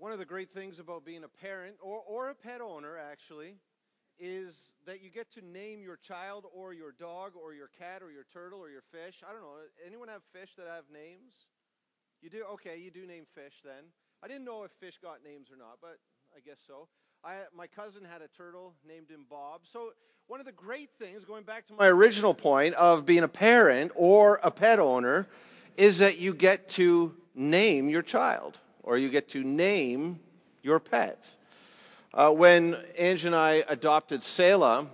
One of the great things about being a parent or, or a pet owner, actually, is that you get to name your child or your dog or your cat or your turtle or your fish. I don't know. Anyone have fish that have names? You do? Okay, you do name fish then. I didn't know if fish got names or not, but I guess so. I, my cousin had a turtle, named him Bob. So, one of the great things, going back to my original point of being a parent or a pet owner, is that you get to name your child or you get to name your pet. Uh, when Angie and I adopted Selah,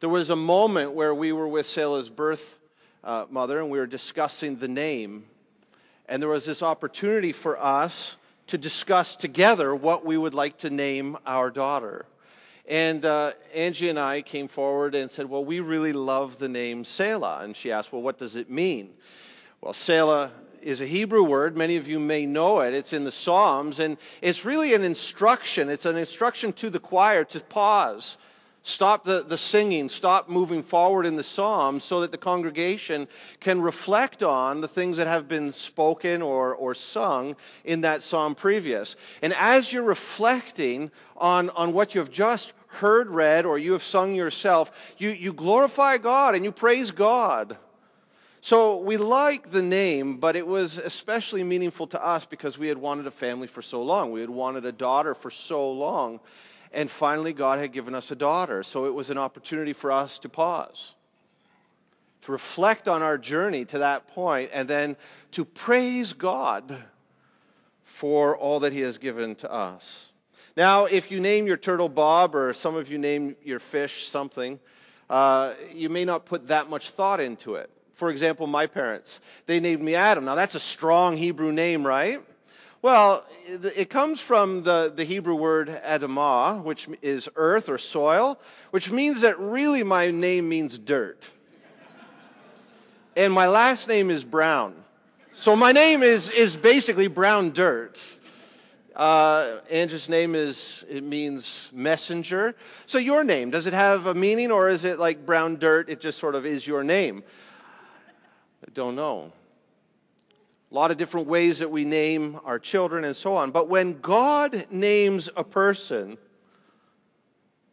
there was a moment where we were with Selah's birth uh, mother and we were discussing the name. And there was this opportunity for us to discuss together what we would like to name our daughter. And uh, Angie and I came forward and said, Well, we really love the name Selah. And she asked, Well, what does it mean? Well, Selah is a Hebrew word. Many of you may know it. It's in the Psalms, and it's really an instruction. It's an instruction to the choir to pause, stop the, the singing, stop moving forward in the Psalms so that the congregation can reflect on the things that have been spoken or, or sung in that Psalm previous. And as you're reflecting on, on what you've just heard read or you have sung yourself, you, you glorify God and you praise God. So we like the name, but it was especially meaningful to us because we had wanted a family for so long. We had wanted a daughter for so long. And finally, God had given us a daughter. So it was an opportunity for us to pause, to reflect on our journey to that point, and then to praise God for all that He has given to us. Now, if you name your turtle Bob, or some of you name your fish something, uh, you may not put that much thought into it. For example, my parents, they named me Adam. Now, that's a strong Hebrew name, right? Well, it comes from the, the Hebrew word Adamah, which is earth or soil, which means that really my name means dirt. and my last name is Brown. So my name is, is basically brown dirt. Uh, Angie's name is, it means messenger. So your name, does it have a meaning or is it like brown dirt? It just sort of is your name. Don't know. A lot of different ways that we name our children and so on. But when God names a person,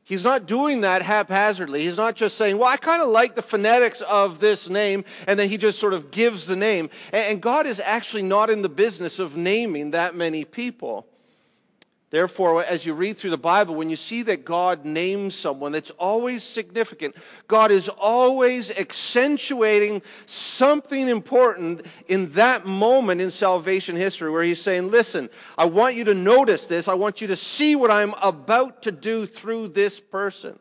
He's not doing that haphazardly. He's not just saying, Well, I kind of like the phonetics of this name, and then he just sort of gives the name. And God is actually not in the business of naming that many people. Therefore, as you read through the Bible, when you see that God names someone, that's always significant. God is always accentuating something important in that moment in salvation history where He's saying, Listen, I want you to notice this. I want you to see what I'm about to do through this person.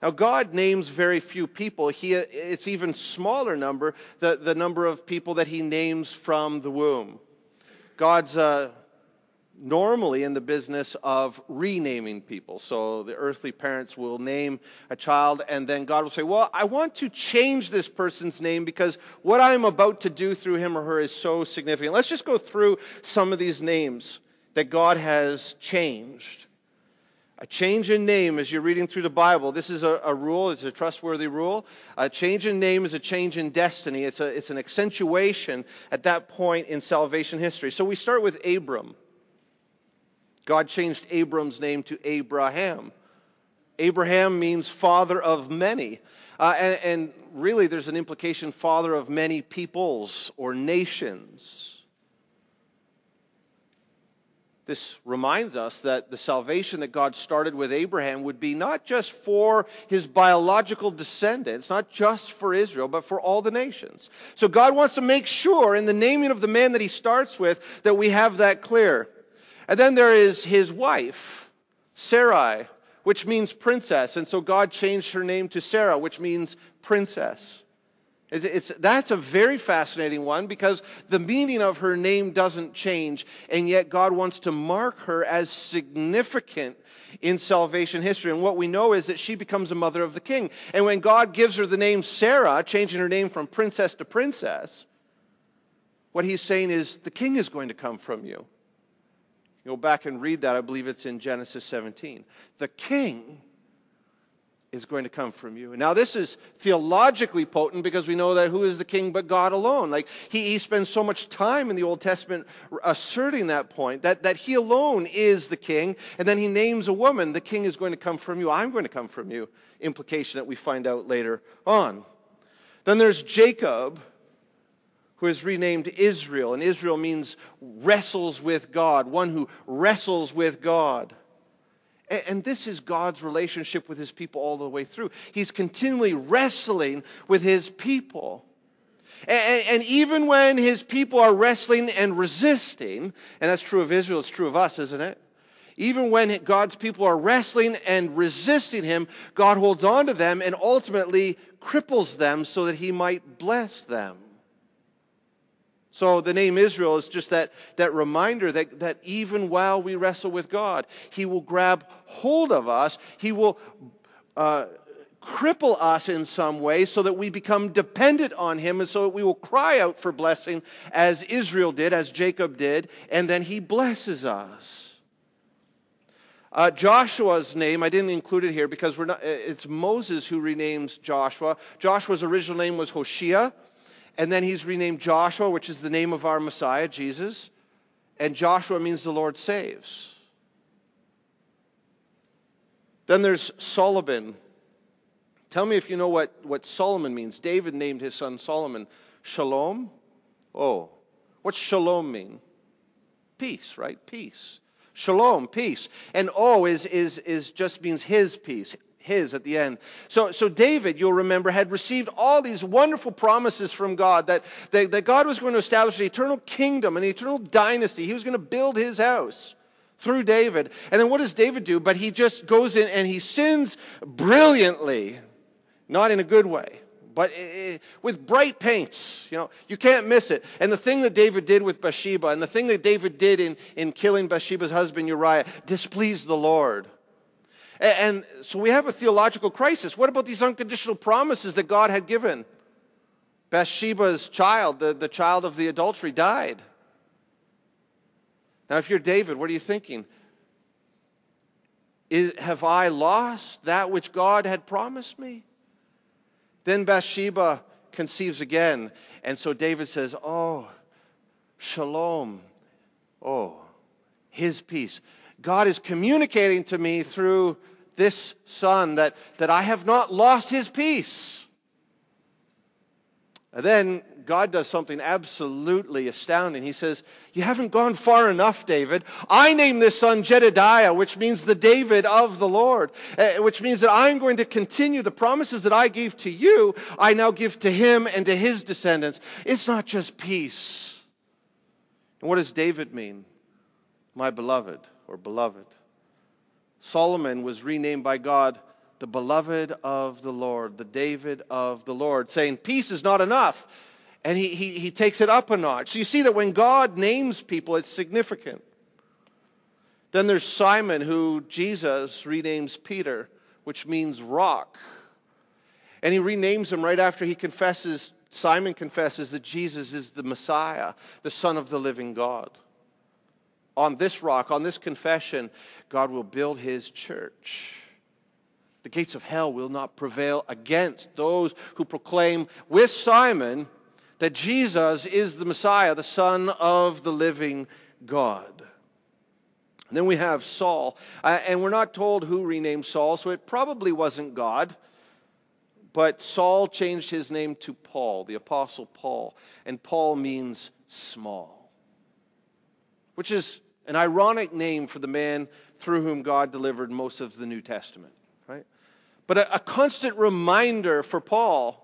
Now, God names very few people. He, it's even smaller number, the, the number of people that He names from the womb. God's. Uh, normally in the business of renaming people. So the earthly parents will name a child, and then God will say, Well, I want to change this person's name because what I'm about to do through him or her is so significant. Let's just go through some of these names that God has changed. A change in name as you're reading through the Bible, this is a, a, rule, it's a trustworthy rule. A change in name is a change in destiny, it's, a, it's an accentuation at that point in salvation history. So we start with Abram. God changed Abram's name to Abraham. Abraham means father of many. Uh, and, and really, there's an implication father of many peoples or nations. This reminds us that the salvation that God started with Abraham would be not just for his biological descendants, not just for Israel, but for all the nations. So God wants to make sure in the naming of the man that he starts with that we have that clear. And then there is his wife, Sarai, which means princess. And so God changed her name to Sarah, which means princess. It's, it's, that's a very fascinating one because the meaning of her name doesn't change, and yet God wants to mark her as significant in salvation history. And what we know is that she becomes a mother of the king. And when God gives her the name Sarah, changing her name from princess to princess, what he's saying is the king is going to come from you. Go back and read that. I believe it's in Genesis 17. The king is going to come from you. Now, this is theologically potent because we know that who is the king but God alone? Like, he, he spends so much time in the Old Testament asserting that point, that, that he alone is the king. And then he names a woman, the king is going to come from you. I'm going to come from you. Implication that we find out later on. Then there's Jacob, who is renamed Israel. And Israel means wrestles with God, one who wrestles with God. And this is God's relationship with his people all the way through. He's continually wrestling with his people. And, even when his people are wrestling and resisting, and that's true of Israel, it's true of us, isn't it? Even when God's people are wrestling and resisting him, God holds on to them and ultimately cripples them so that he might bless them. So the name Israel is just that, that reminder that, that even while we wrestle with God, He will grab hold of us. He will uh, cripple us in some way so that we become dependent on Him and so that we will cry out for blessing as Israel did, as Jacob did, and then He blesses us. Uh, Joshua's name, I didn't include it here because we're not, it's Moses who renames Joshua. Joshua's original name was Hoshea. And then he's renamed Joshua, which is the name of our Messiah, Jesus. And Joshua means the Lord saves. Then there's Solomon. Tell me if you know what, what Solomon means. David named his son Solomon Shalom. Oh, what's shalom mean? Peace, right? Peace. Shalom, peace. And oh is, is, is just means his peace his at the end. So, so David, you'll remember, had received all these wonderful promises from God that, that, that God was going to establish an eternal kingdom, an eternal dynasty. He was going to build his house through David. And then what does David do? But he just goes in and he sins brilliantly, not in a good way. But eh, eh, with bright paints, you know, you can't miss it. And the thing that David did with Bathsheba and the thing that David did in, in killing Bathsheba's husband Uriah displeased the Lord. And so we have a theological crisis. What about these unconditional promises that God had given? Bathsheba's child, the, the child of the adultery, died. Now, if you're David, what are you thinking? Is, have I lost that which God had promised me? Then Bathsheba conceives again. And so David says, Oh, shalom. Oh, his peace. God is communicating to me through this son that, that I have not lost his peace. And then God does something absolutely astounding. He says, You haven't gone far enough, David. I name this son Jedediah, which means the David of the Lord, uh, which means that I'm going to continue the promises that I gave to you, I now give to him and to his descendants. It's not just peace. And what does David mean? My beloved or beloved. Solomon was renamed by God the beloved of the Lord, the David of the Lord, saying, Peace is not enough. And he, he, he takes it up a notch. So you see that when God names people, it's significant. Then there's Simon, who Jesus renames Peter, which means rock. And he renames him right after he confesses, Simon confesses that Jesus is the Messiah, the Son of the living God on this rock, on this confession, God will build his church. The gates of hell will not prevail against those who proclaim with Simon that Jesus is the Messiah, the Son of the living God. And then we have Saul, uh, and we're not told who renamed Saul, so it probably wasn't God. But Saul changed his name to Paul, the Apostle Paul, and Paul means small which is an ironic name for the man through whom God delivered most of the New Testament, right? But a, a constant reminder for Paul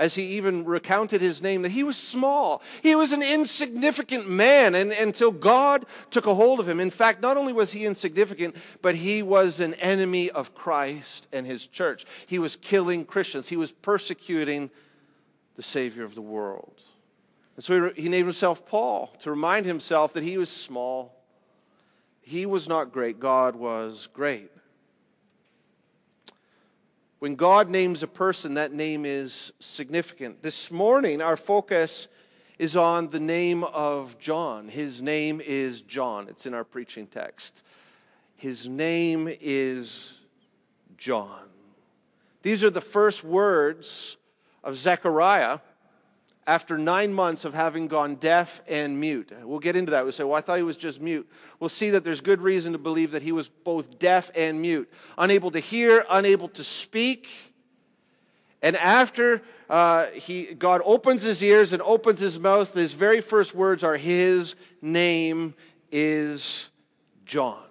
as he even recounted his name, that he was small. He was an insignificant man and, until God took a hold of him. In fact, not only was he insignificant, but he was an enemy of Christ and his church. He was killing Christians, he was persecuting the Savior of the world. And so he, he named himself Paul to remind himself that he was small. He was not great, God was great. When God names a person, that name is significant. This morning, our focus is on the name of John. His name is John. It's in our preaching text. His name is John. These are the first words of Zechariah after nine months of having gone deaf and mute. We'll get into that. We'll say, well, I thought he was just mute. We'll see that there's good reason to believe that he was both deaf and mute, unable to hear, unable to speak. And after uh, he, God opens his ears and opens his mouth, his very first words are, His name is John.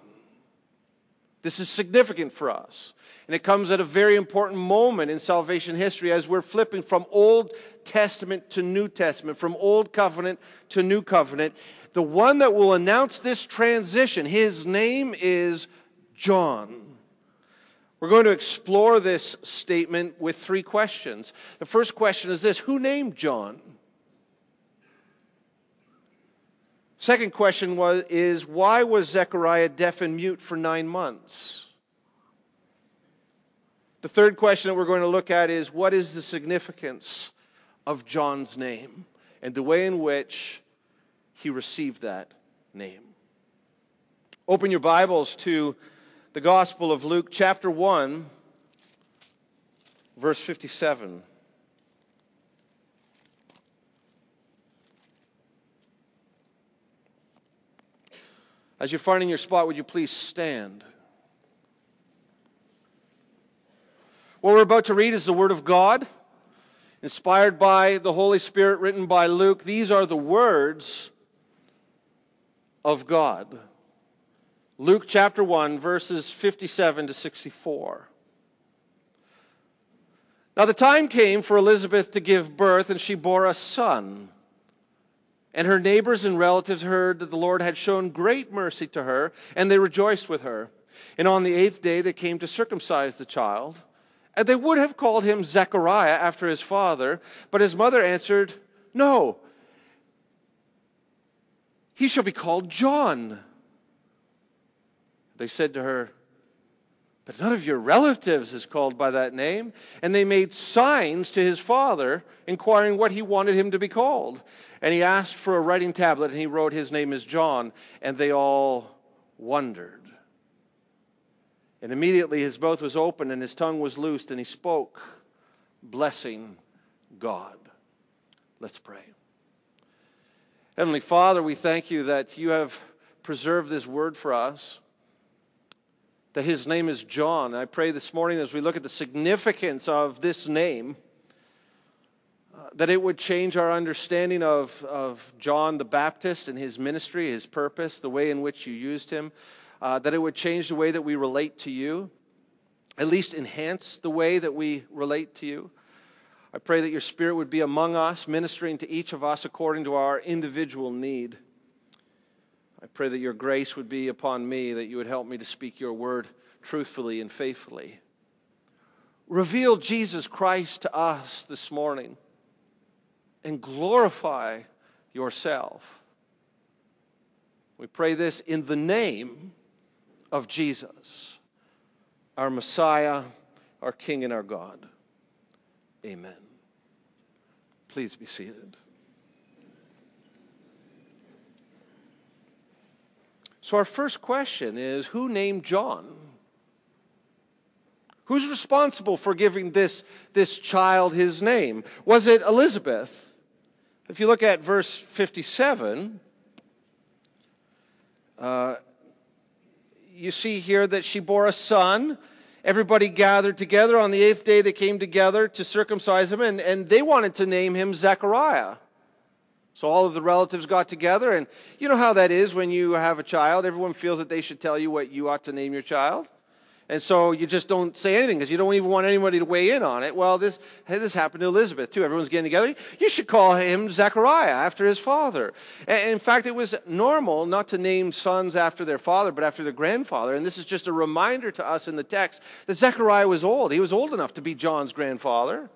This is significant for us. And it comes at a very important moment in salvation history as we're flipping from Old Testament to New Testament, from Old Covenant to New Covenant. The one that will announce this transition, his name is John. We're going to explore this statement with three questions. The first question is this Who named John? Second question was, is why was Zechariah deaf and mute for nine months? The third question that we're going to look at is what is the significance of John's name and the way in which he received that name? Open your Bibles to the Gospel of Luke, chapter 1, verse 57. As you're finding your spot, would you please stand? What we're about to read is the Word of God, inspired by the Holy Spirit, written by Luke. These are the words of God. Luke chapter 1, verses 57 to 64. Now the time came for Elizabeth to give birth, and she bore a son. And her neighbors and relatives heard that the Lord had shown great mercy to her, and they rejoiced with her. And on the eighth day they came to circumcise the child. And they would have called him Zechariah after his father, but his mother answered, No, he shall be called John. They said to her, But none of your relatives is called by that name. And they made signs to his father, inquiring what he wanted him to be called. And he asked for a writing tablet, and he wrote, His name is John. And they all wondered. And immediately his mouth was opened and his tongue was loosed, and he spoke, blessing God. Let's pray. Heavenly Father, we thank you that you have preserved this word for us, that his name is John. I pray this morning as we look at the significance of this name, uh, that it would change our understanding of, of John the Baptist and his ministry, his purpose, the way in which you used him uh, that it would change the way that we relate to you, at least enhance the way that we relate to you. I pray that your Spirit would be among us, ministering to each of us according to our individual need. I pray that your grace would be upon me, that you would help me to speak your word truthfully and faithfully. Reveal Jesus Christ to us this morning and glorify yourself. We pray this in the name of Jesus, our Messiah, our King, and our God. Amen. Please be seated. So, our first question is Who named John? Who's responsible for giving this, this child his name? Was it Elizabeth? If you look at verse 57, uh, you see here that she bore a son. Everybody gathered together. On the eighth day, they came together to circumcise him, and, and they wanted to name him Zechariah. So all of the relatives got together, and you know how that is when you have a child. Everyone feels that they should tell you what you ought to name your child. And so you just don't say anything because you don't even want anybody to weigh in on it. Well, this, this happened to Elizabeth too. Everyone's getting together. You should call him Zechariah after his father. And in fact, it was normal not to name sons after their father, but after their grandfather. And this is just a reminder to us in the text that Zechariah was old. He was old enough to be John's grandfather.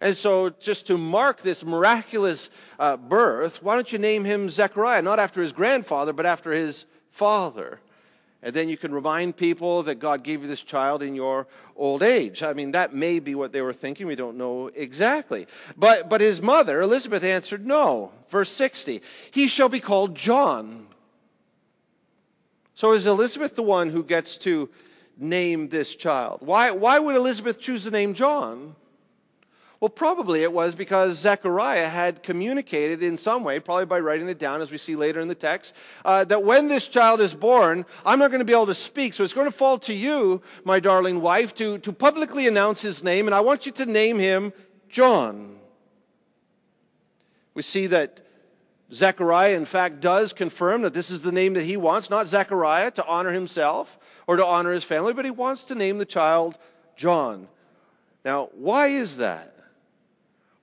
And so, just to mark this miraculous uh, birth, why don't you name him Zechariah? Not after his grandfather, but after his father. And then you can remind people that God gave you this child in your old age. I mean, that may be what they were thinking. We don't know exactly. But, but his mother, Elizabeth, answered no. Verse 60 He shall be called John. So is Elizabeth the one who gets to name this child? Why, why would Elizabeth choose the name John? Well, probably it was because Zechariah had communicated in some way, probably by writing it down, as we see later in the text, uh, that when this child is born, I'm not going to be able to speak. So it's going to fall to you, my darling wife, to, to publicly announce his name, and I want you to name him John. We see that Zechariah, in fact, does confirm that this is the name that he wants, not Zechariah to honor himself or to honor his family, but he wants to name the child John. Now, why is that?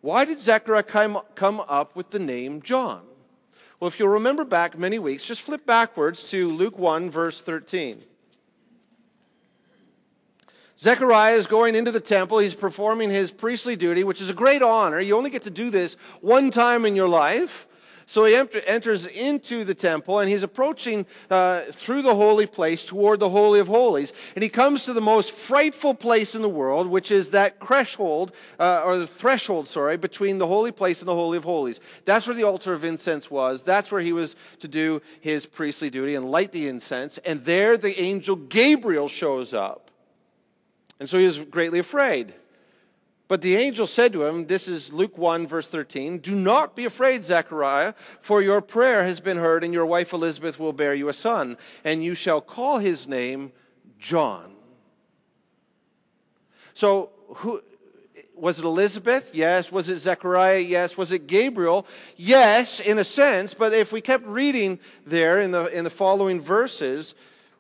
Why did Zechariah come, up with the name John? Well, if you'll remember back many weeks, just flip backwards to Luke 1, verse 13. Zechariah is going into the temple. He's performing his priestly duty, which is a great honor. You only get to do this one time in your life. So he enters into the temple and he's approaching uh, through the holy place toward the Holy of Holies. And he comes to the most frightful place in the world, which is that threshold, uh, or the threshold, sorry, between the holy place and the Holy of Holies. That's where the altar of incense was. That's where he was to do his priestly duty and light the incense. And there the angel Gabriel shows up. And so he was greatly afraid. But the angel said to him, This is Luke 1, verse 13 Do not be afraid, Zechariah, for your prayer has been heard, and your wife Elizabeth will bear you a son, and you shall call his name John. So, who, was it Elizabeth? Yes. Was it Zechariah? Yes. Was it Gabriel? Yes, in a sense. But if we kept reading there in the, in the following verses,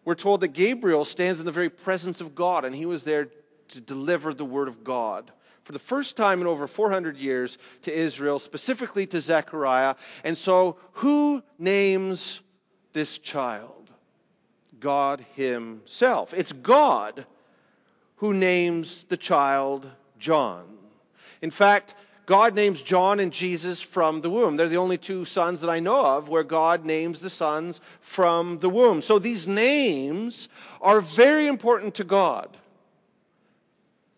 we're told that Gabriel stands in the very presence of God, and he was there to deliver the word of God for the first time in over 400 years to Israel, specifically to Zechariah. And so, who names this child? God Himself. It's God who names the child John. In fact, God names John and Jesus from the womb. They're the only two sons that I know of where God names the sons from the womb. So these names are very important to God.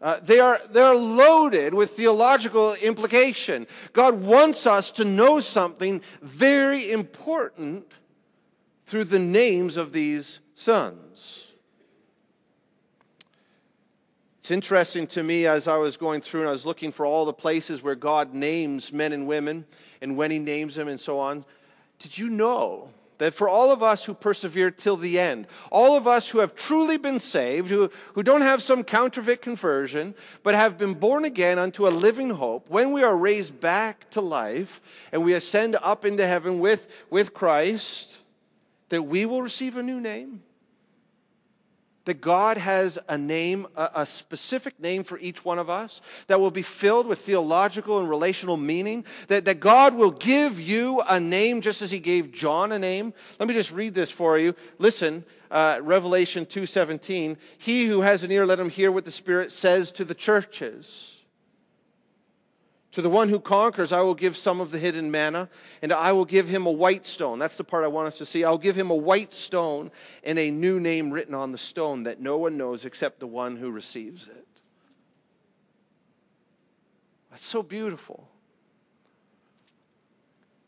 Uh, they, are, they are loaded with theological implication. God wants us to know something very important through the names of these sons. It's interesting to me as I was going through and I was looking for all the places where God names men and women and when He names them and so on. Did you know that for all of us who persevere till the end, all of us who have truly been saved, who, who don't have some counterfeit conversion, but have been born again unto a living hope, when we are raised back to life and we ascend up into heaven with, with Christ, that we will receive a new name? That God has a name, a, specific name for each one of us that will be filled with theological and relational meaning, that, that God will give you a name just as he gave John a name. Let me just read this for you. Listen, uh, Revelation 2.17, he who has an ear, let him hear what the Spirit says to the churches. To the one who conquers, I will give some of the hidden manna, and I will give him a white stone. That's the part I want us to see. I'll give him a white stone and a new name written on the stone that no one knows except the one who receives it. That's so beautiful.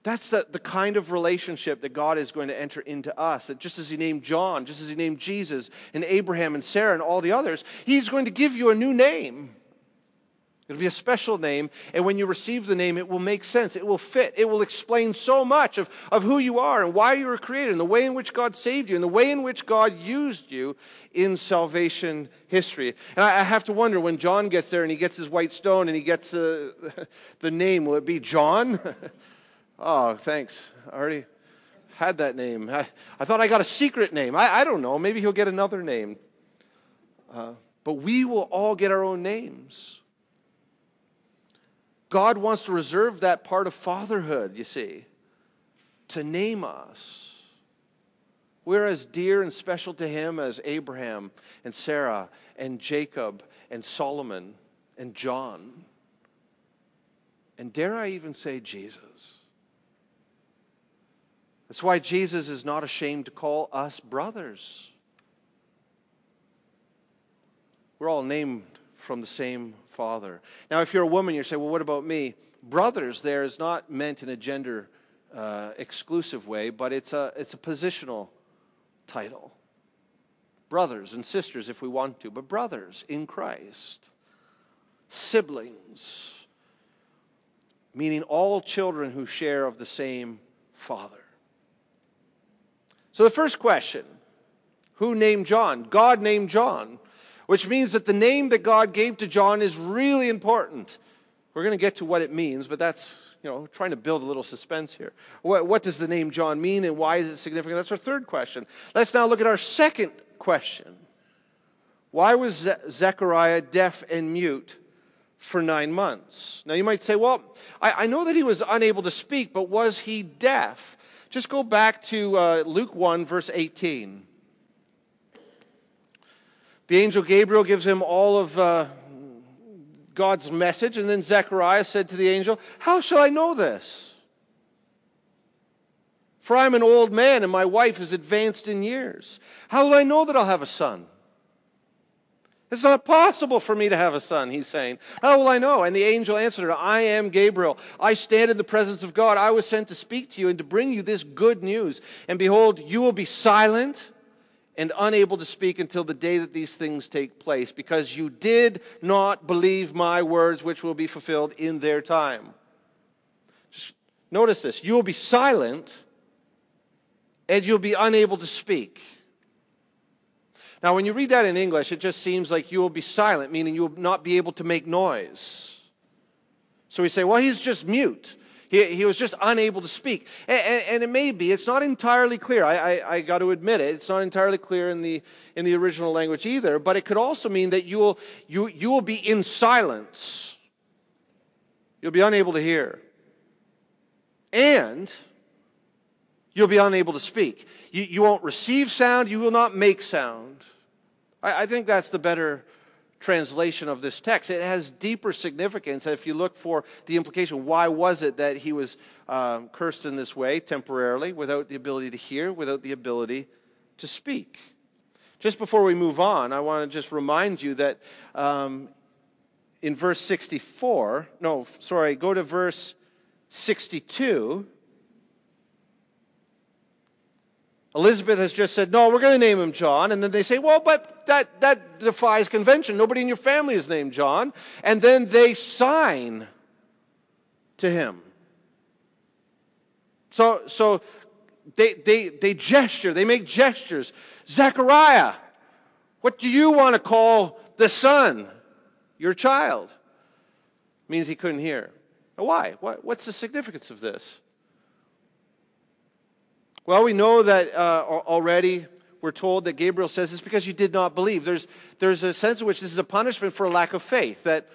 That's the, the kind of relationship that God is going to enter into us. That just as He named John, just as He named Jesus and Abraham and Sarah and all the others, He's going to give you a new name. It'll be a special name, and when you receive the name, it will make sense. It will fit. It will explain so much of, of who you are and why you were created, and the way in which God saved you, and the way in which God used you in salvation history. And I, I have to wonder when John gets there and he gets his white stone and he gets uh, the name, will it be John? oh, thanks. I already had that name. I, I thought I got a secret name. I, I don't know. Maybe he'll get another name. Uh, but we will all get our own names. God wants to reserve that part of fatherhood, you see, to name us. We're as dear and special to Him as Abraham and Sarah and Jacob and Solomon and John. And dare I even say Jesus? That's why Jesus is not ashamed to call us brothers. We're all named from the same father. Now, if you're a woman, you say, well, what about me? Brothers there is not meant in a gender uh, exclusive way, but it's a, it's a positional title. brothers and sisters if we want to, but brothers in Christ, siblings, meaning all children who share of the same Father. So the first question who named John? God named John, which means that the name that God gave to John is really important. We're going to get to what it means, but that's you know, trying to build a little suspense here. What, what, does the name John mean and why is it significant? That's our third question. Let's now look at our second question. Why was Ze- Zechariah deaf and mute for nine months? Now you might say, well, I, I, know that he was unable to speak, but was he deaf? Just go back to uh, Luke 1, verse 18. The angel Gabriel gives him all of uh, God's message, and then Zechariah said to the angel, How shall I know this? For I'm an old man and my wife is advanced in years. How will I know that I'll have a son? It's not possible for me to have a son, he's saying. How will I know? And the angel answered her, I am Gabriel. I stand in the presence of God. I was sent to speak to you and to bring you this good news. And behold, you will be silent and unable to speak until the day that these things take place, because you did not believe my words, which will be fulfilled in their time. Just notice this you will be silent and you'll be unable to speak. Now, when you read that in English, it just seems like you will be silent, meaning you will not be able to make noise. So we say, well, he's just mute. He, he was just unable to speak. And, and, and it may be, it's not entirely clear. I, I, I got to admit it. It's not entirely clear in the, in the original language either, but it could also mean that you will, you, you will be in silence. You'll be unable to hear. And you'll be unable to speak. You, you won't receive sound, you will not make sound. I, I think that's the better translation of this text. It has deeper significance if you look for the implication. Why was it that he was um, cursed in this way temporarily, without the ability to hear, without the ability to speak? Just before we move on, I want to just remind you that um, in verse 64, no, sorry, go to verse 62. Elizabeth has just said, No, we're going to name him John. And then they say, Well, but that, that defies convention. Nobody in your family is named John. And then they sign to him. So, so they, they, they gesture, they make gestures. Zechariah, what do you want to call the son, your child? Means he couldn't hear. Why? What's the significance of this? Well, we know that uh, already. We're told that Gabriel says it's because you did not believe. There's, there's a sense in which this is a punishment for a lack of faith, that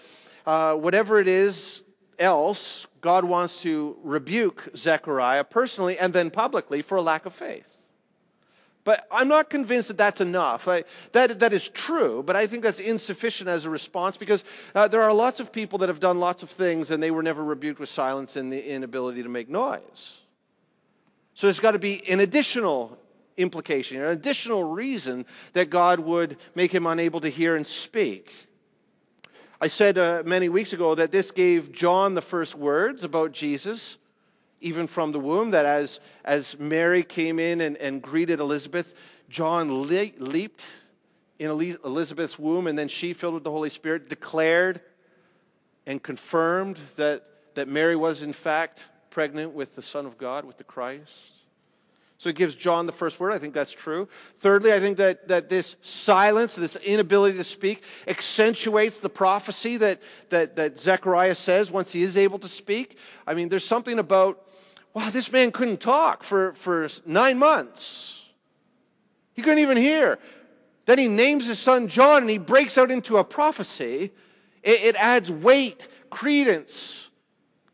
uh, whatever it is else, God wants to rebuke Zechariah personally and then publicly for a lack of faith. But I'm not convinced that that's enough. I, that, that is true, but I think that's insufficient as a response because uh, there are lots of people that have done lots of things and they were never rebuked with silence and the inability to make noise. So there's got to be an additional implication, an additional reason that God would make him unable to hear and speak. I said uh, many weeks ago that this gave John the first words about Jesus, even from the womb, that as, as Mary came in and, and greeted Elizabeth, John le- leaped in Elizabeth's womb, and then she, filled with the Holy Spirit, declared and confirmed that, that Mary was, in fact, pregnant with the Son of God, with the Christ. So it gives John the first word. I think that's true. Thirdly, I think that, that this silence, this inability to speak, accentuates the prophecy that, that, that Zechariah says once he is able to speak. I mean, there's something about, wow, this man couldn't talk for, for nine months. He couldn't even hear. Then he names his son John and he breaks out into a prophecy. It, it adds weight, credence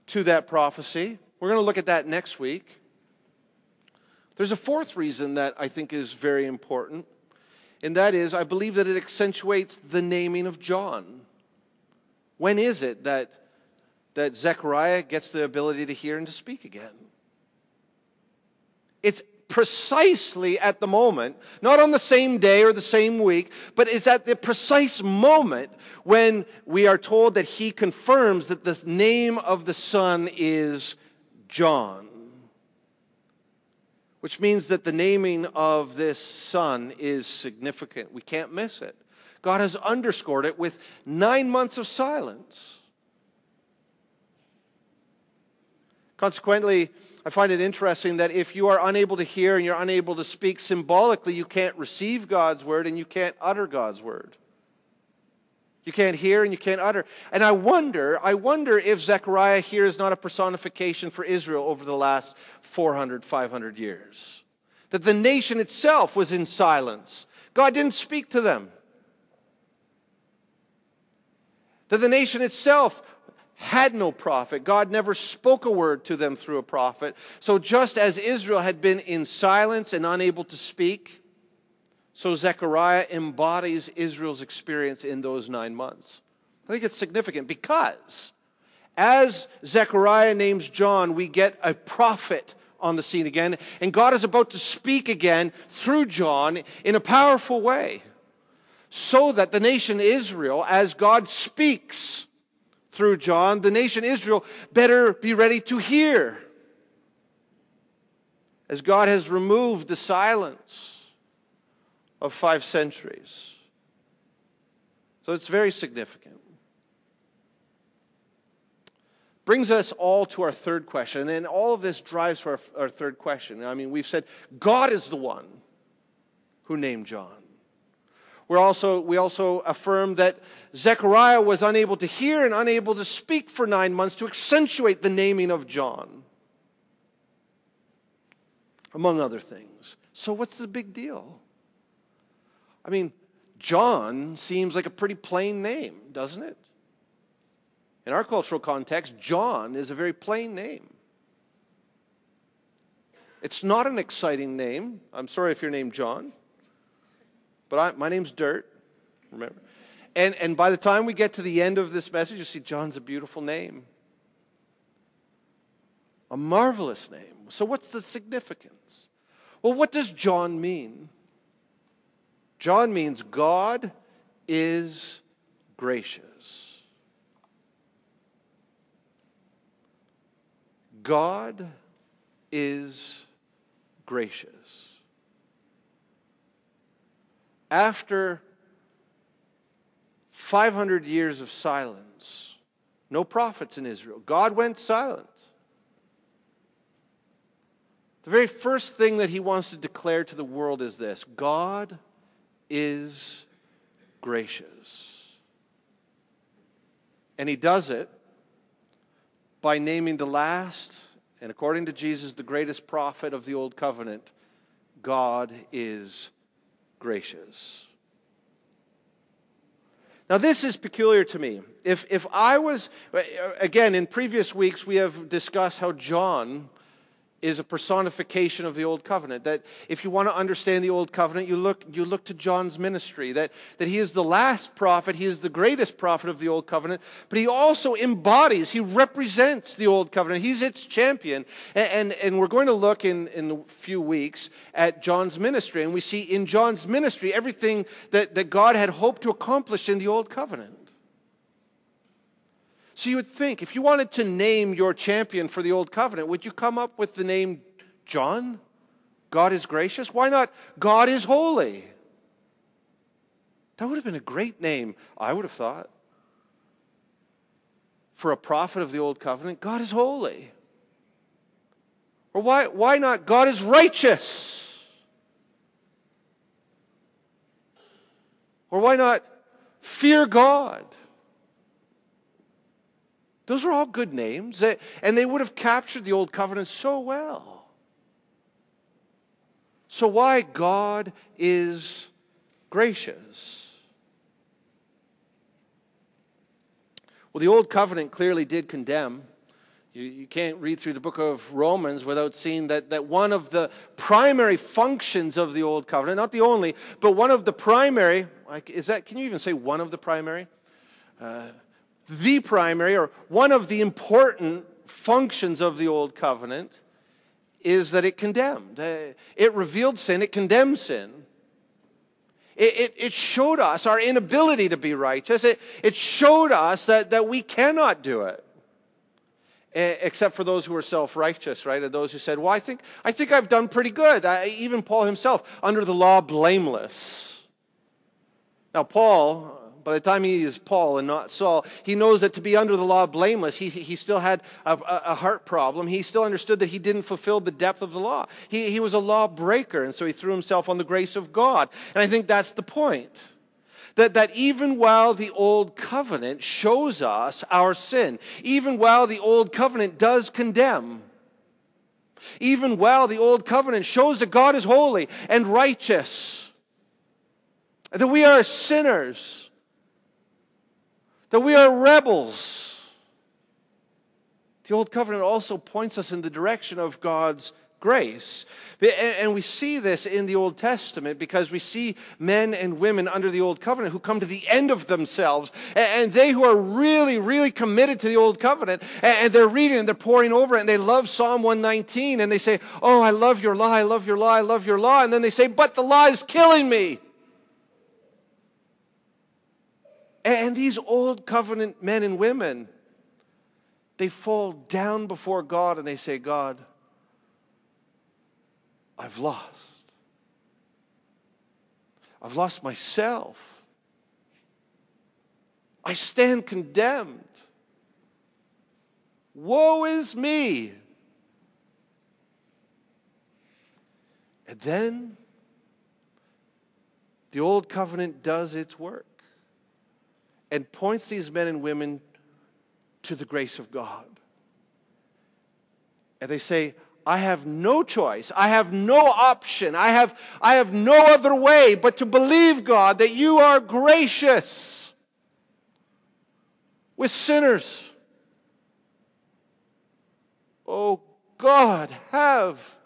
to that prophecy. We're going to look at that next week. There's a fourth reason that I think is very important, and that is I believe that it accentuates the naming of John. When is it that, that Zechariah gets the ability to hear and to speak again? It's precisely at the moment, not on the same day or the same week, but it's at the precise moment when we are told that he confirms that the name of the Son is John. which means that the naming of this son is significant. We can't miss it. God has underscored it with nine months of silence. Consequently, I find it interesting that if you are unable to hear and you're unable to speak symbolically, you can't receive God's word and you can't utter God's word. You can't hear and you can't utter. And I wonder, I wonder if Zechariah here is not a personification for Israel over the last 400, 500 years. That the nation itself was in silence. God didn't speak to them. That the nation itself had no prophet. God never spoke a word to them through a prophet. So just as Israel had been in silence and unable to speak, so Zechariah embodies Israel's experience in those nine months. I think it's significant because as Zechariah names John, we get a prophet on the scene again, and God is about to speak again through John in a powerful way so that the nation Israel, as God speaks, through John, the nation Israel better be ready to hear. As God has removed the silence of five centuries. So it's very significant. Brings us all to our third question. And then all of this drives to our, our third question. I mean, we've said God is the one who named John. We're also, we also affirm that Zechariah was unable to hear and unable to speak for nine months to accentuate the naming of John, among other things. So, what's the big deal? I mean, John seems like a pretty plain name, doesn't it? In our cultural context, John is a very plain name. It's not an exciting name. I'm sorry if you're named John. But I, my name's Dirt, remember? And, and by the time we get to the end of this message, you see John's a beautiful name. A marvelous name. So, what's the significance? Well, what does John mean? John means God is gracious. God is gracious after 500 years of silence, no prophets in Israel, God went silent. The very first thing that he wants to declare to the world is this God is gracious. And he does it by naming the last, and according to Jesus, the greatest prophet of the Old Covenant God is gracious. Now, this is peculiar to me. If, if I was, again, in previous weeks, we have discussed how John is a personification of the old covenant. That if you want to understand the old covenant you look you look to john's ministry that, that he is the last prophet he is the greatest prophet of the old covenant but he also embodies he represents the old covenant. He's its champion. And, and, and we're going to look in, in a few weeks at john's ministry and we see in john's ministry everything that, that god had hoped to accomplish in the old covenant so you would think, if you wanted to name your champion for the Old Covenant, would you come up with the name John? God is gracious? Why not God is holy? That would have been a great name, I would have thought. For a prophet of the Old Covenant, God is holy. Or why, why not God is righteous? Or why not fear God? Those are all good names, and they would have captured the Old Covenant so well. So, why God is gracious? Well, the Old Covenant clearly did condemn. You, you can't read through the book of Romans without seeing that, that one of the primary functions of the Old Covenant, not the only, but one of the primary, is that, can you even say one of the primary? Uh, the primary or one of the important functions of the Old Covenant is that it condemned. Uh, it revealed sin, it condemned sin. It, it, it, showed us our inability to be righteous. It, it showed us that, that we cannot do it. except for those who were self-righteous, right? And those who said, "Well, I think I think I've done pretty good." I, even Paul himself, under the law, blameless. Now, Paul, by the time he is Paul and not Saul, he knows that to be under the law blameless, he, he still had a, a, heart problem. He still understood that he didn't fulfill the depth of the law. He, he was a law breaker, and so he threw himself on the grace of God. And I think that's the point. That, that even while the old covenant shows us our sin, even while the old covenant does condemn, even while the old covenant shows that God is holy and righteous, that we are sinners, that we are rebels. The Old Covenant also points us in the direction of God's grace. And we see this in the Old Testament because we see men and women under the Old Covenant who come to the end of themselves. And they who are really, really committed to the Old Covenant, and they're reading and they're poring over it, and they love Psalm 119, and they say, Oh, I love your law, I love your law, I love your law. And then they say, But the law is killing me. And these old covenant men and women, they fall down before God and they say, God, I've lost. I've lost myself. I stand condemned. Woe is me. And then the old covenant does its work and points these men and women to the grace of God. And they say, I have no choice. I have no option. I have, I have no other way but to believe, God, that you are gracious with sinners. Oh, God, have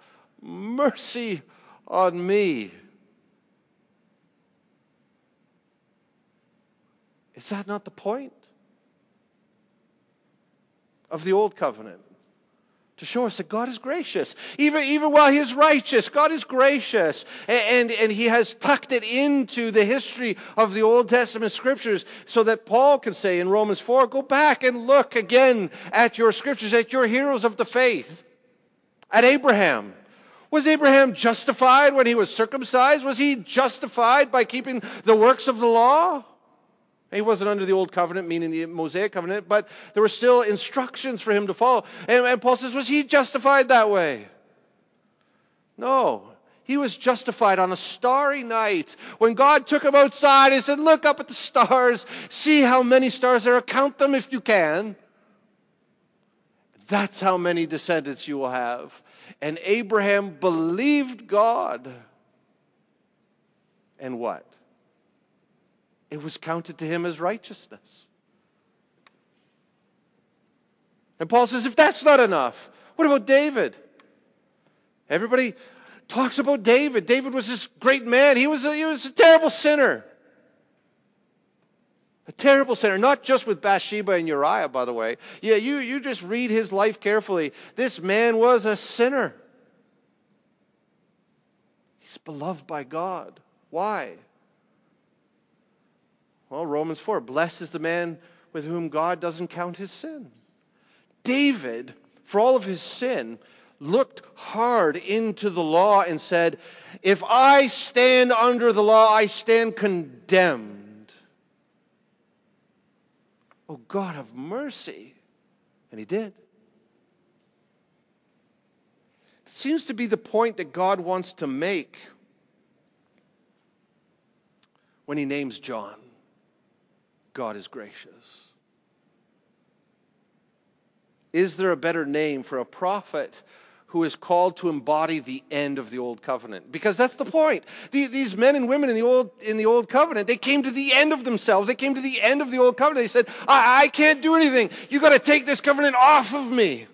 mercy on me. Is that not the point of the old covenant? To show us that God is gracious. Even, even while He is righteous, God is gracious. And, and, and He has tucked it into the history of the Old Testament scriptures so that Paul can say in Romans 4 go back and look again at your scriptures, at your heroes of the faith, at Abraham. Was Abraham justified when he was circumcised? Was he justified by keeping the works of the law? He wasn't under the old covenant, meaning the Mosaic covenant, but there were still instructions for him to follow. And, and Paul says, was he justified that way? No. He was justified on a starry night when God took him outside and said, Look up at the stars, see how many stars there are, count them if you can. That's how many descendants you will have. And Abraham believed God. And what? It was counted to him as righteousness. And Paul says, if that's not enough, what about David? Everybody talks about David. David was this great man. He was a, he was a terrible sinner. A terrible sinner, not just with Bathsheba and Uriah, by the way. Yeah, you, you just read his life carefully. This man was a sinner. He's beloved by God. Why? Well, Romans 4 Blessed is the man with whom God doesn't count his sin. David, for all of his sin, looked hard into the law and said, If I stand under the law, I stand condemned. Oh, God, have mercy. And he did. It seems to be the point that God wants to make when he names John. God is gracious. Is there a better name for a prophet who is called to embody the end of the old covenant? Because that's the point. The, these men and women in the, old, in the old covenant, they came to the end of themselves. They came to the end of the old covenant. They said, I, I can't do anything. You got to take this covenant off of me.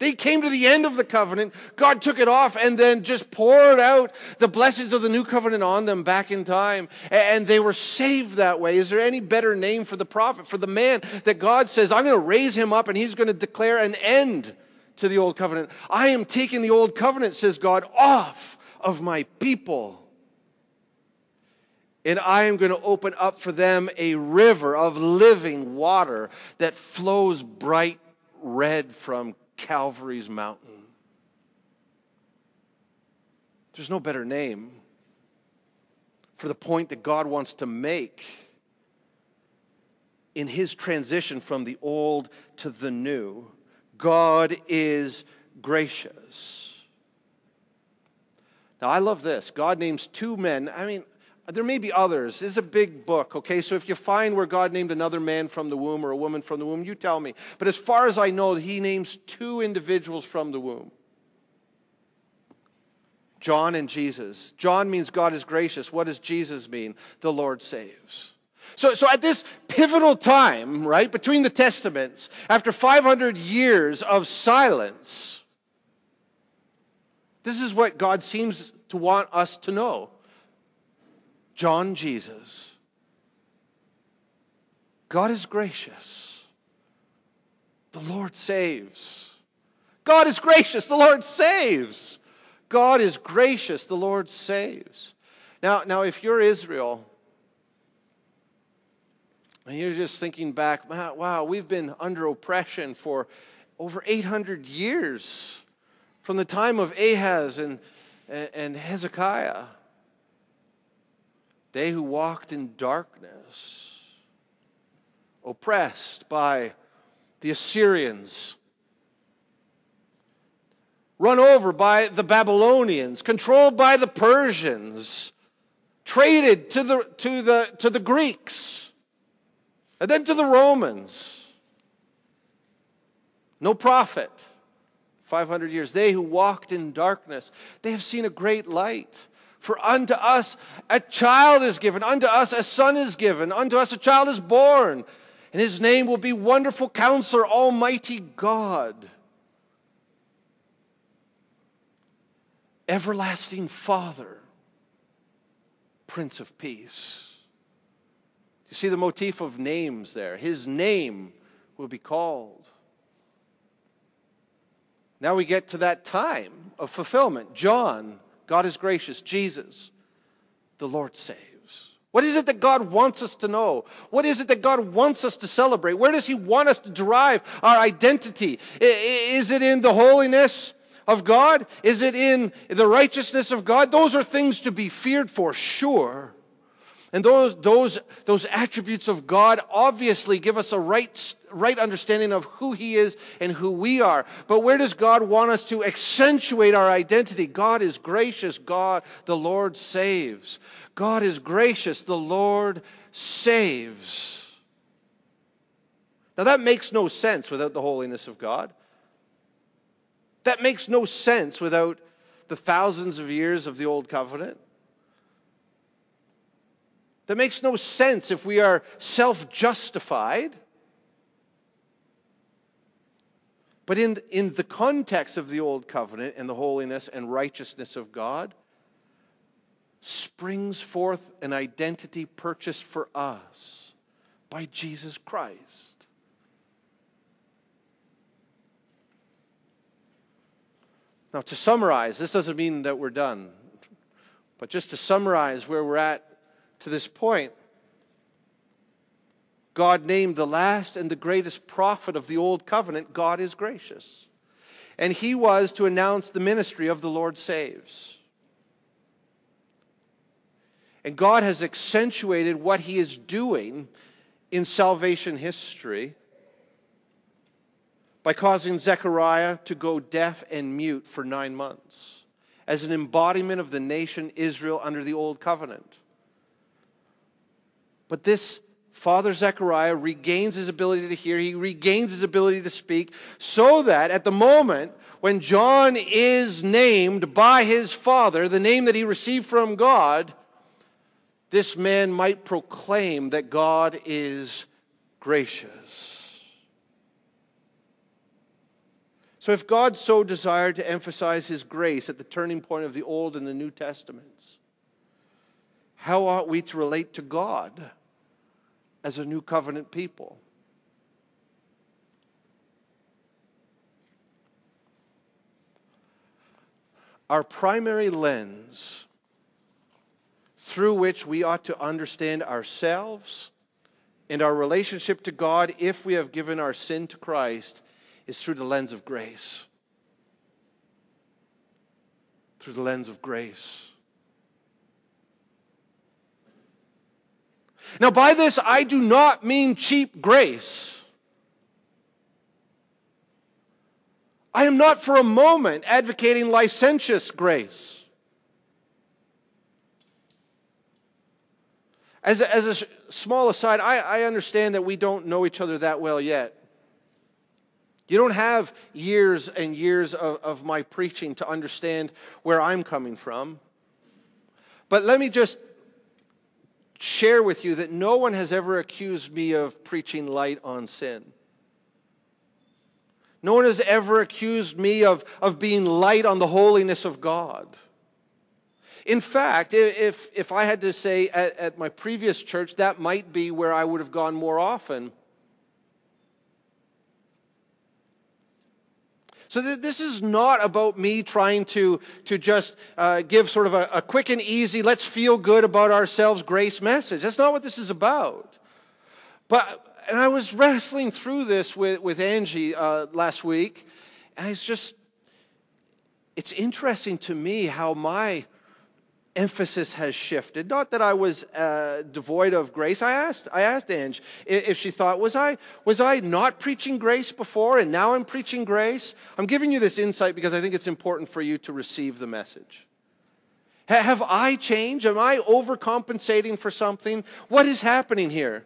They came to the end of the covenant. God took it off and then just poured out the blessings of the new covenant on them back in time. And they were saved that way. Is there any better name for the prophet, for the man that God says, I'm going to raise him up and he's going to declare an end to the old covenant? I am taking the old covenant, says God, off of my people. And I am going to open up for them a river of living water that flows bright red from Calvary's mountain. There's no better name for the point that God wants to make in his transition from the old to the new. God is gracious. Now, I love this. God names two men. I mean, there may be others. This is a big book, okay? So if you find where God named another man from the womb or a woman from the womb, you tell me. But as far as I know, he names two individuals from the womb John and Jesus. John means God is gracious. What does Jesus mean? The Lord saves. So, so at this pivotal time, right, between the Testaments, after 500 years of silence, this is what God seems to want us to know. John Jesus. God is gracious. The Lord saves. God is gracious. The Lord saves. God is gracious. The Lord saves. Now, now if you're Israel, and you're just thinking back, wow, we've been under oppression for over 800 years from the time of Ahaz and, and Hezekiah. They who walked in darkness, oppressed by the Assyrians, run over by the Babylonians, controlled by the Persians, traded to the, to the, to the Greeks, and then to the Romans. No prophet. 500 years. They who walked in darkness, they have seen a great light. For unto us a child is given, unto us a son is given, unto us a child is born, and his name will be Wonderful Counselor, Almighty God, Everlasting Father, Prince of Peace. You see the motif of names there. His name will be called. Now we get to that time of fulfillment. John God is gracious. Jesus, the Lord saves. What is it that God wants us to know? What is it that God wants us to celebrate? Where does He want us to derive our identity? Is it in the holiness of God? Is it in the righteousness of God? Those are things to be feared for sure. And those, those, those attributes of God obviously give us a right, right understanding of who He is and who we are. But where does God want us to accentuate our identity? God is gracious. God, the Lord saves. God is gracious. The Lord saves. Now that makes no sense without the holiness of God. That makes no sense without the thousands of years of the Old Covenant. That makes no sense if we are self justified. But in, in the context of the Old Covenant and the holiness and righteousness of God, springs forth an identity purchased for us by Jesus Christ. Now, to summarize, this doesn't mean that we're done, but just to summarize where we're at to this point, God named the last and the greatest prophet of the Old Covenant, God is gracious. And he was to announce the ministry of the Lord saves. And God has accentuated what he is doing in salvation history by causing Zechariah to go deaf and mute for nine months as an embodiment of the nation Israel under the Old Covenant. But this Father Zechariah regains his ability to hear, he regains his ability to speak, so that at the moment when John is named by his father, the name that he received from God, this man might proclaim that God is gracious. So, if God so desired to emphasize his grace at the turning point of the Old and the New Testaments, how ought we to relate to God? As a new covenant people. Our primary lens through which we ought to understand ourselves and our relationship to God if we have given our sin to Christ is through the lens of grace. Through the lens of grace. Now, by this, I do not mean cheap grace. I am not for a moment advocating licentious grace. As a, as a small aside, I, I understand that we don't know each other that well yet. You don't have years and years of, of my preaching to understand where I'm coming from. But let me just share with you that no one has ever accused me of preaching light on sin. No one has ever accused me of, of being light on the holiness of God. In fact, if, if I had to say at, at my previous church, that might be where I would have gone more often. So th- this is not about me trying to, to just uh, give sort of a, a quick and easy, let's feel good about ourselves grace message. That's not what this is about. But and I was wrestling through this with, with Angie uh, last week, and it's just, it's interesting to me how my emphasis has shifted. Not that I was uh, devoid of grace. I asked, I asked Ange if she thought, was I, was I not preaching grace before and now I'm preaching grace? I'm giving you this insight because I think it's important for you to receive the message. Have I changed? Am I overcompensating for something? What is happening here?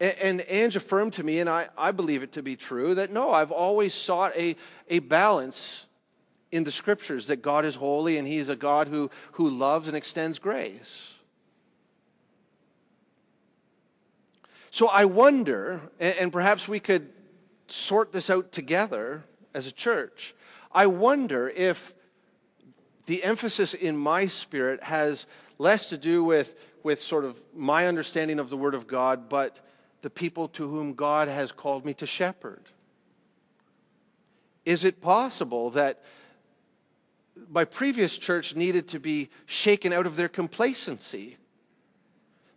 And, Ange affirmed to me, and I, I believe it to be true, that no, I've always sought a, a balance in the scriptures that God is holy and He is a God who, who loves and extends grace. So I wonder, and, perhaps we could sort this out together as a church. I wonder if the emphasis in my spirit has less to do with, with sort of my understanding of the Word of God, but the people to whom God has called me to shepherd? Is it possible that my previous church needed to be shaken out of their complacency?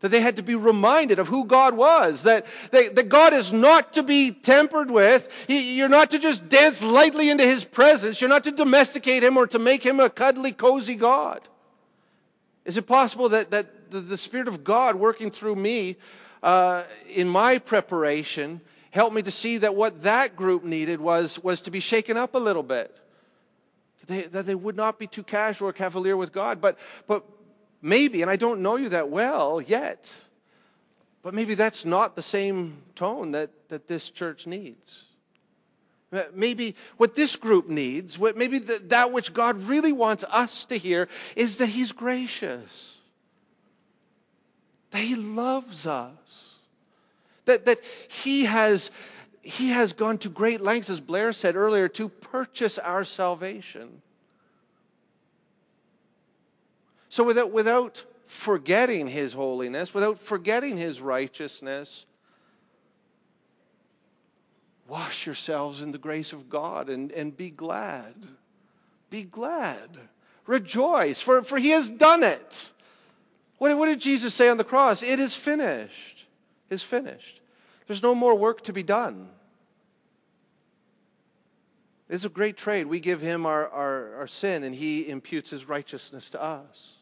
That they had to be reminded of who God was, that, that, that God is not to be tempered with. He, you're not to just dance lightly into His presence. You're not to domesticate Him or to make Him a cuddly, cozy God. Is it possible that, that the, the Spirit of God working through me uh, in my preparation helped me to see that what that group needed was, was to be shaken up a little bit. They, that they would not be too casual or cavalier with God. But, but maybe, and I don't know you that well yet, but maybe that's not the same tone that, that this church needs. Maybe what this group needs, what maybe that which God really wants us to hear, is that He's gracious that He loves us, that, that He has. He has gone to great lengths, as Blair said earlier, to purchase our salvation. So, without, without forgetting His holiness, without forgetting His righteousness, wash yourselves in the grace of God and, and be glad. Be glad. Rejoice, for, for He has done it. What, what did Jesus say on the cross? It is finished. Is finished. There's no more work to be done. It's a great trade. We give him our, our, our sin, and he imputes his righteousness to us.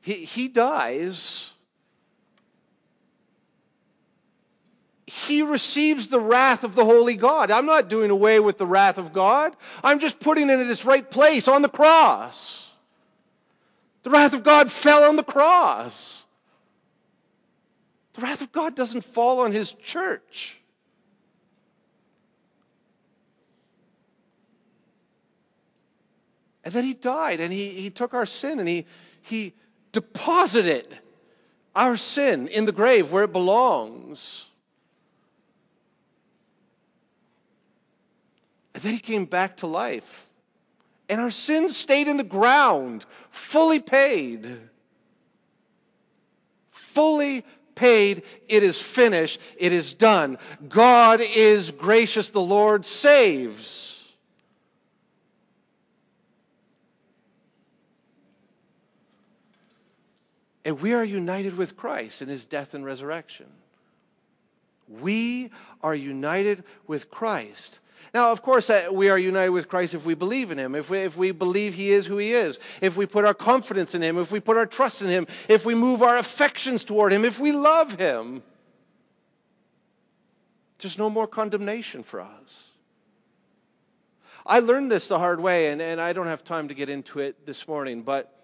He, he dies. He receives the wrath of the holy God. I'm not doing away with the wrath of God. I'm just putting it in its right place on the cross. The wrath of God fell on the cross. The wrath of God doesn't fall on his church. And then he died and he, he took our sin and he, he deposited our sin in the grave where it belongs. And then he came back to life and our sins stayed in the ground, fully paid. Fully paid. It is finished. It is done. God is gracious. The Lord saves. And we are united with Christ in his death and resurrection. We are united with Christ. Now, of course, uh, we are united with Christ if we believe in Him, if we, if we believe He is who He is, if we put our confidence in Him, if we put our trust in Him, if we move our affections toward Him, if we love Him. There's no more condemnation for us. I learned this the hard way, and, and I don't have time to get into it this morning, but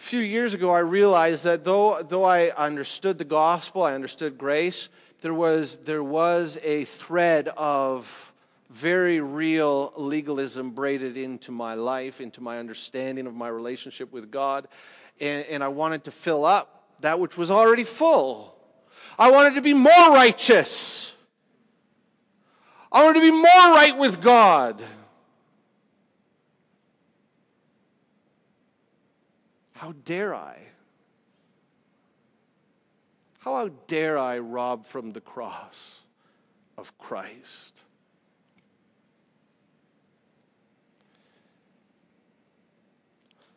few years ago I realized that though, though I understood the gospel, I understood grace, there was, there was a thread of very real legalism braided into my life, into my understanding of my relationship with God. And, and, I wanted to fill up that which was already full. I wanted to be more righteous. I wanted to be more right with God. How dare I? How dare I rob from the cross of Christ?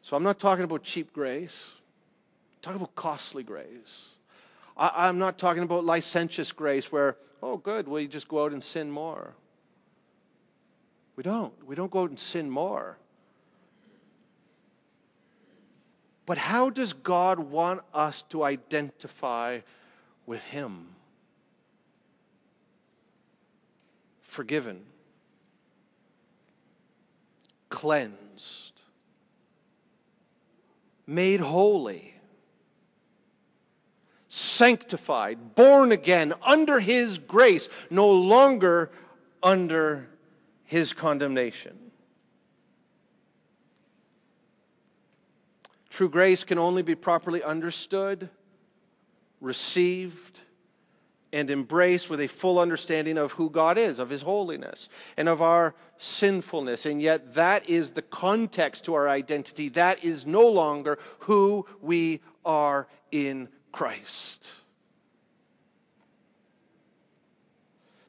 So I'm not talking about cheap grace. I'm talking about costly grace. I, am not talking about licentious grace where, oh, good, we just go out and sin more. We don't. We don't go out and sin more. But how does God want us to identify with Him? Forgiven, cleansed. Made holy, sanctified, born again under His grace, no longer under His condemnation. True grace can only be properly understood, received, and embraced with a full understanding of who God is, of His holiness, and of our sinfulness. And yet, that is the context to our identity. That is no longer who we are in Christ.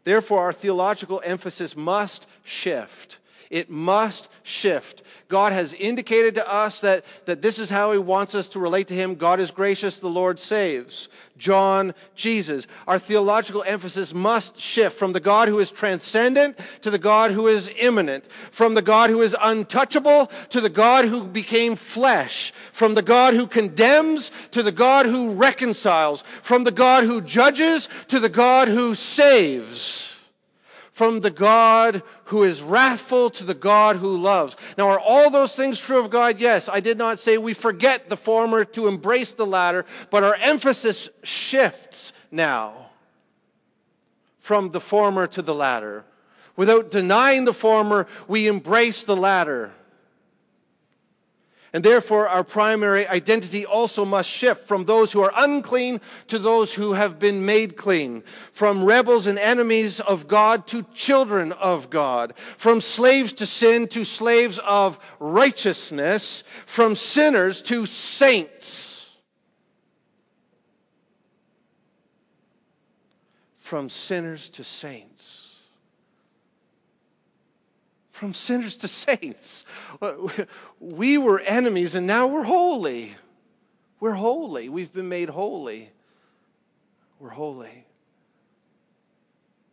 Therefore, our theological emphasis must shift it must shift. God has indicated to us that, that this is how He wants us to relate to Him. God is gracious, the Lord saves. John, Jesus. Our theological emphasis must shift from the God who is transcendent to the God who is immanent, from the God who is untouchable to the God who became flesh, from the God who condemns to the God who reconciles, from the God who judges to the God who saves from the God who is wrathful to the God who loves. Now, are all those things true of God? Yes. I did not say we forget the former to embrace the latter, but our emphasis shifts now from the former to the latter. Without denying the former, we embrace the latter. And therefore, our primary identity also must shift from those who are unclean to those who have been made clean, from rebels and enemies of God to children of God, from slaves to sin to slaves of righteousness, from sinners to saints. From sinners to saints from sinners to saints. We were enemies and now we're holy. We're holy. We've been made holy. We're holy.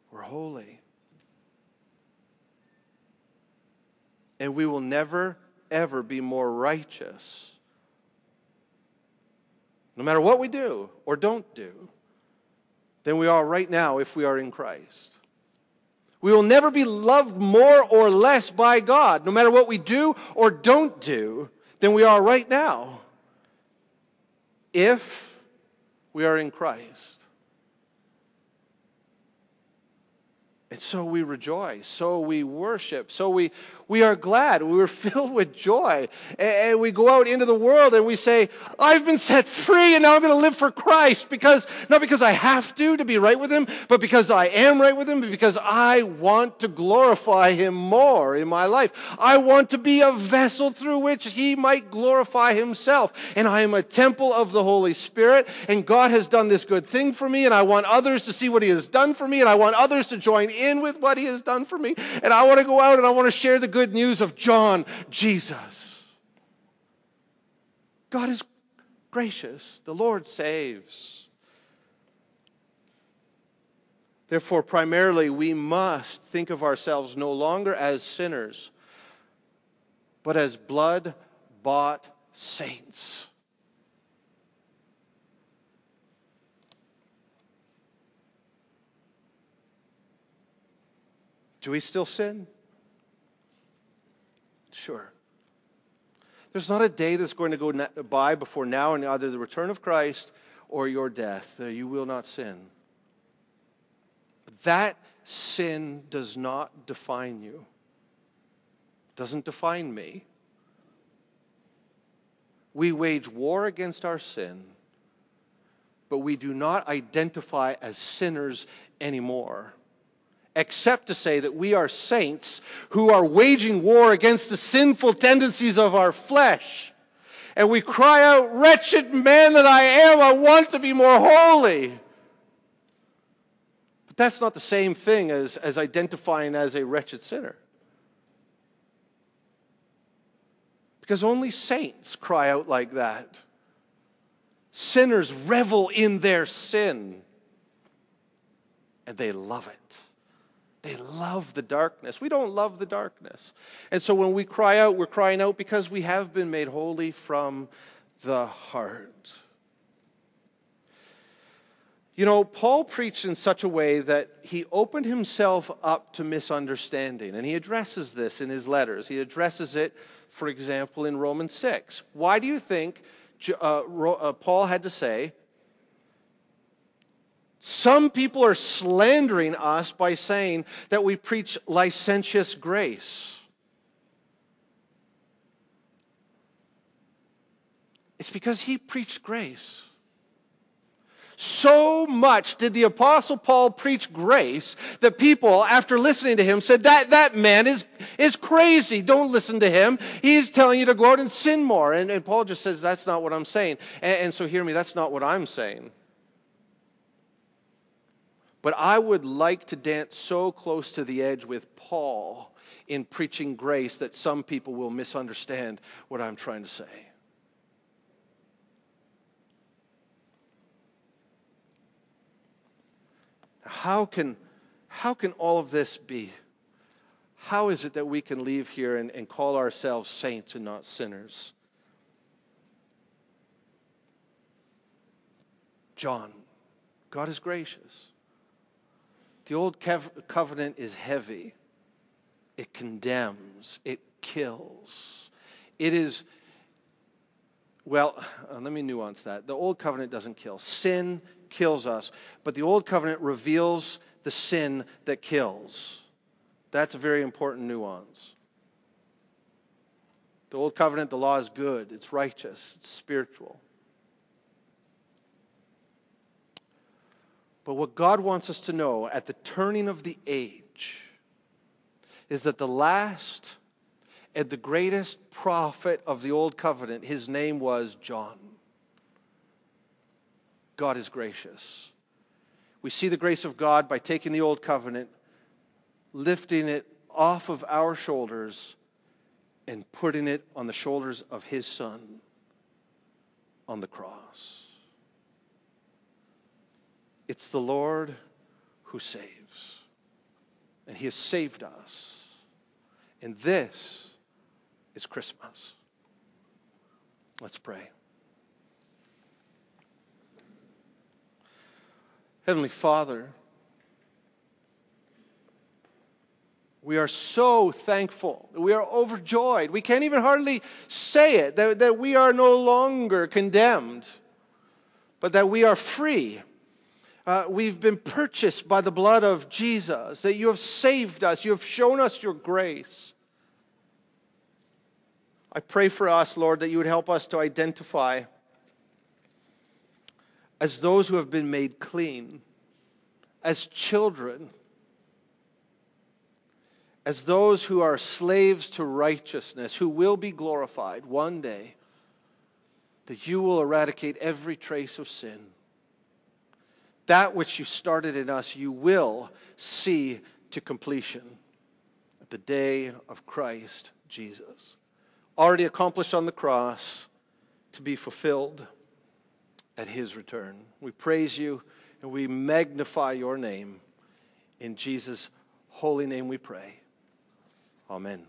We're holy. And we will never, ever be more righteous, no matter what we do or don't do, than we are right now if we are in Christ. We will never be loved more or less by God, no matter what we do or don't do, than we are right now, if we are in Christ. And so we rejoice, so we worship, so we, we are glad. We were filled with joy. And we go out into the world and we say, I've been set free and now I'm going to live for Christ because, not because I have to to be right with Him, but because I am right with Him, because I want to glorify Him more in my life. I want to be a vessel through which He might glorify Himself. And I am a temple of the Holy Spirit and God has done this good thing for me and I want others to see what He has done for me and I want others to join in with what He has done for me. And I want to go out and I want to share the good good news of John Jesus. God is gracious, the Lord saves. Therefore, primarily, we must think of ourselves no longer as sinners, but as blood bought saints. Do we still sin? Sure. There's not a day that's going to go by before now and either the return of Christ or your death that you will not sin. That sin does not define you. Doesn't define me. We wage war against our sin, but we do not identify as sinners anymore except to say that we are saints who are waging war against the sinful tendencies of our flesh. And we cry out, Wretched man that I am, I want to be more holy. But that's not the same thing as, as identifying as a wretched sinner. Because only saints cry out like that. Sinners revel in their sin, and they love it. They love the darkness. We don't love the darkness. And so when we cry out, we're crying out because we have been made holy from the heart. You know, Paul preached in such a way that he opened himself up to misunderstanding, and he addresses this in his letters. He addresses it, for example, in Romans 6. Why do you think uh, uh, Paul had to say, some people are slandering us by saying that we preach licentious grace. It's because he preached grace. So much did the Apostle Paul preach grace that people, after listening to him, said, That, that man is, is crazy. Don't listen to him. He's telling you to go out and sin more. And, and Paul just says, That's not what I'm saying. And, and so, hear me, that's not what I'm saying. But I would like to dance so close to the edge with Paul in preaching grace that some people will misunderstand what I'm trying to say. How can, how can all of this be? How is it that we can leave here and, and call ourselves saints and not sinners? John, God is gracious. The old covenant is heavy, it condemns, it kills. It is, well, uh, let me nuance that. The old covenant doesn't kill, sin kills us, but the old covenant reveals the sin that kills. That's a very important nuance. The old covenant, the law is good, it's righteous, it's spiritual. But what God wants us to know at the turning of the age is that the last and the greatest prophet of the Old Covenant, his name was John. God is gracious. We see the grace of God by taking the Old Covenant, lifting it off of our shoulders, and putting it on the shoulders of his Son on the cross. It's the Lord who saves. And He has saved us. And this is Christmas. Let's pray. Heavenly Father, we are so thankful. We are overjoyed. We can't even hardly say it that, that we are no longer condemned, but that we are free uh, we've been purchased by the blood of Jesus, that you have saved us, you have shown us your grace. I pray for us, Lord, that you would help us to identify as those who have been made clean, as children, as those who are slaves to righteousness, who will be glorified one day, that you will eradicate every trace of sin that which you started in us, you will see to completion at the day of Christ Jesus. Already accomplished on the cross to be fulfilled at his return. We praise you and we magnify your name In Jesus' holy name we pray. Amen.